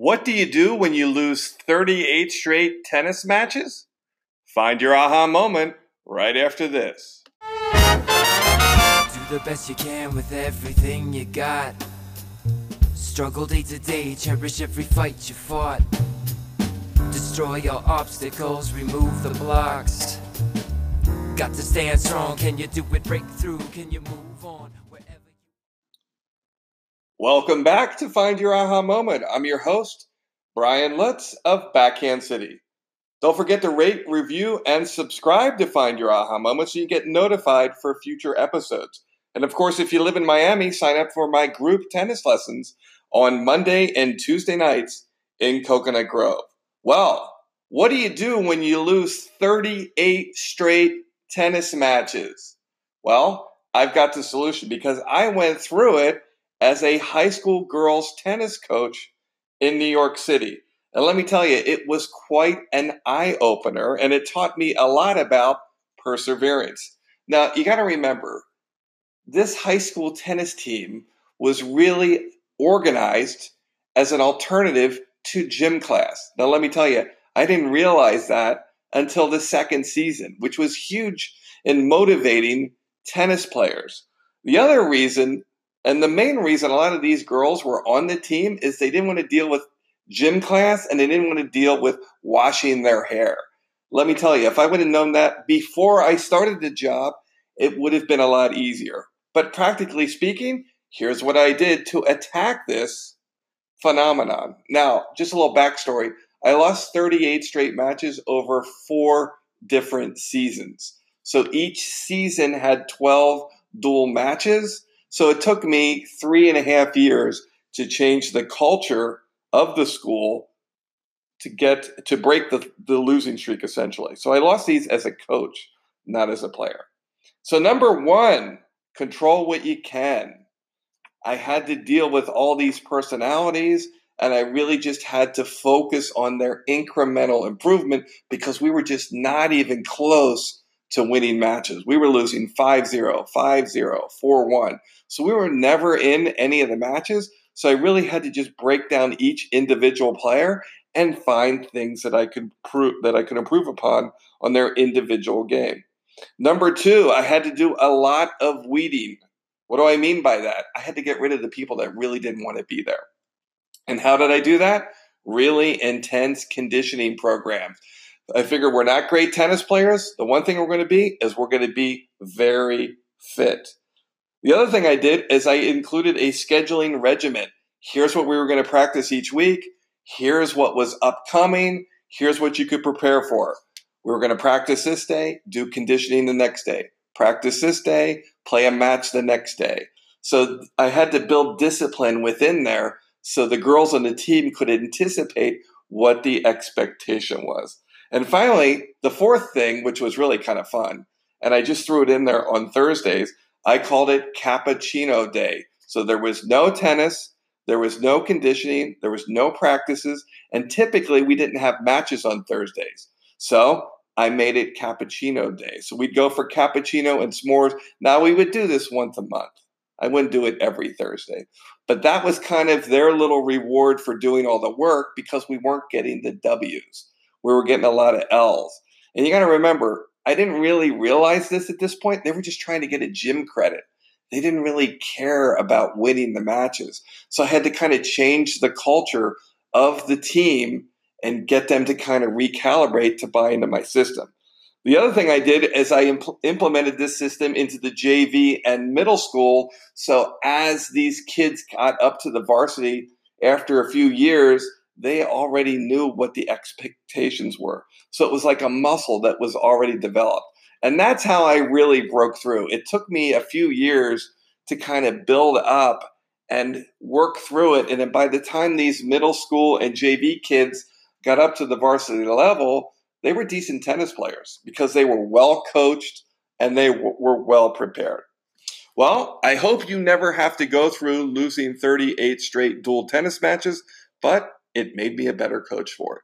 What do you do when you lose 38 straight tennis matches? Find your aha moment right after this. Do the best you can with everything you got. Struggle day to day, cherish every fight you fought. Destroy your obstacles, remove the blocks. Got to stand strong, can you do it? Break through, can you move on? Welcome back to Find Your Aha Moment. I'm your host, Brian Lutz of Backhand City. Don't forget to rate, review, and subscribe to Find Your Aha Moment so you get notified for future episodes. And of course, if you live in Miami, sign up for my group tennis lessons on Monday and Tuesday nights in Coconut Grove. Well, what do you do when you lose 38 straight tennis matches? Well, I've got the solution because I went through it as a high school girls tennis coach in New York City. And let me tell you, it was quite an eye opener and it taught me a lot about perseverance. Now, you got to remember, this high school tennis team was really organized as an alternative to gym class. Now, let me tell you, I didn't realize that until the second season, which was huge in motivating tennis players. The other reason, and the main reason a lot of these girls were on the team, is they didn't want to deal with gym class and they didn't want to deal with washing their hair. Let me tell you, if I would have known that before I started the job, it would have been a lot easier. But practically speaking, here's what I did to attack this phenomenon. Now, just a little backstory I lost 38 straight matches over four different seasons. So each season had 12 dual matches. So it took me three and a half years to change the culture of the school to get to break the, the losing streak essentially. So I lost these as a coach, not as a player. So number one, control what you can. I had to deal with all these personalities and I really just had to focus on their incremental improvement because we were just not even close to winning matches. We were losing 5-0, 5-0, 4-1. So we were never in any of the matches. So I really had to just break down each individual player and find things that I could prove that I could improve upon on their individual game. Number 2, I had to do a lot of weeding. What do I mean by that? I had to get rid of the people that really didn't want to be there. And how did I do that? Really intense conditioning programs. I figure we're not great tennis players. The one thing we're going to be is we're going to be very fit. The other thing I did is I included a scheduling regimen. Here's what we were going to practice each week. Here's what was upcoming. Here's what you could prepare for. We were going to practice this day, do conditioning the next day, practice this day, play a match the next day. So I had to build discipline within there so the girls on the team could anticipate what the expectation was. And finally, the fourth thing, which was really kind of fun, and I just threw it in there on Thursdays, I called it Cappuccino Day. So there was no tennis, there was no conditioning, there was no practices, and typically we didn't have matches on Thursdays. So I made it Cappuccino Day. So we'd go for cappuccino and s'mores. Now we would do this once a month. I wouldn't do it every Thursday. But that was kind of their little reward for doing all the work because we weren't getting the W's. We were getting a lot of L's. And you got to remember, I didn't really realize this at this point. They were just trying to get a gym credit. They didn't really care about winning the matches. So I had to kind of change the culture of the team and get them to kind of recalibrate to buy into my system. The other thing I did is I impl- implemented this system into the JV and middle school. So as these kids got up to the varsity after a few years, they already knew what the expectations were. So it was like a muscle that was already developed. And that's how I really broke through. It took me a few years to kind of build up and work through it. And then by the time these middle school and JV kids got up to the varsity level, they were decent tennis players because they were well coached and they w- were well prepared. Well, I hope you never have to go through losing 38 straight dual tennis matches, but it made me a better coach for it.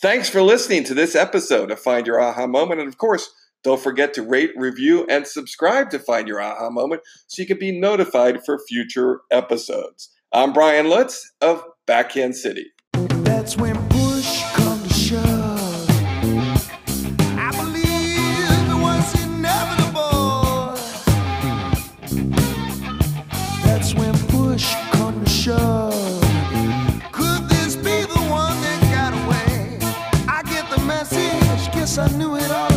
Thanks for listening to this episode of Find Your Aha Moment. And of course, don't forget to rate, review, and subscribe to Find Your Aha Moment so you can be notified for future episodes. I'm Brian Lutz of Backhand City. message. Guess I knew it all.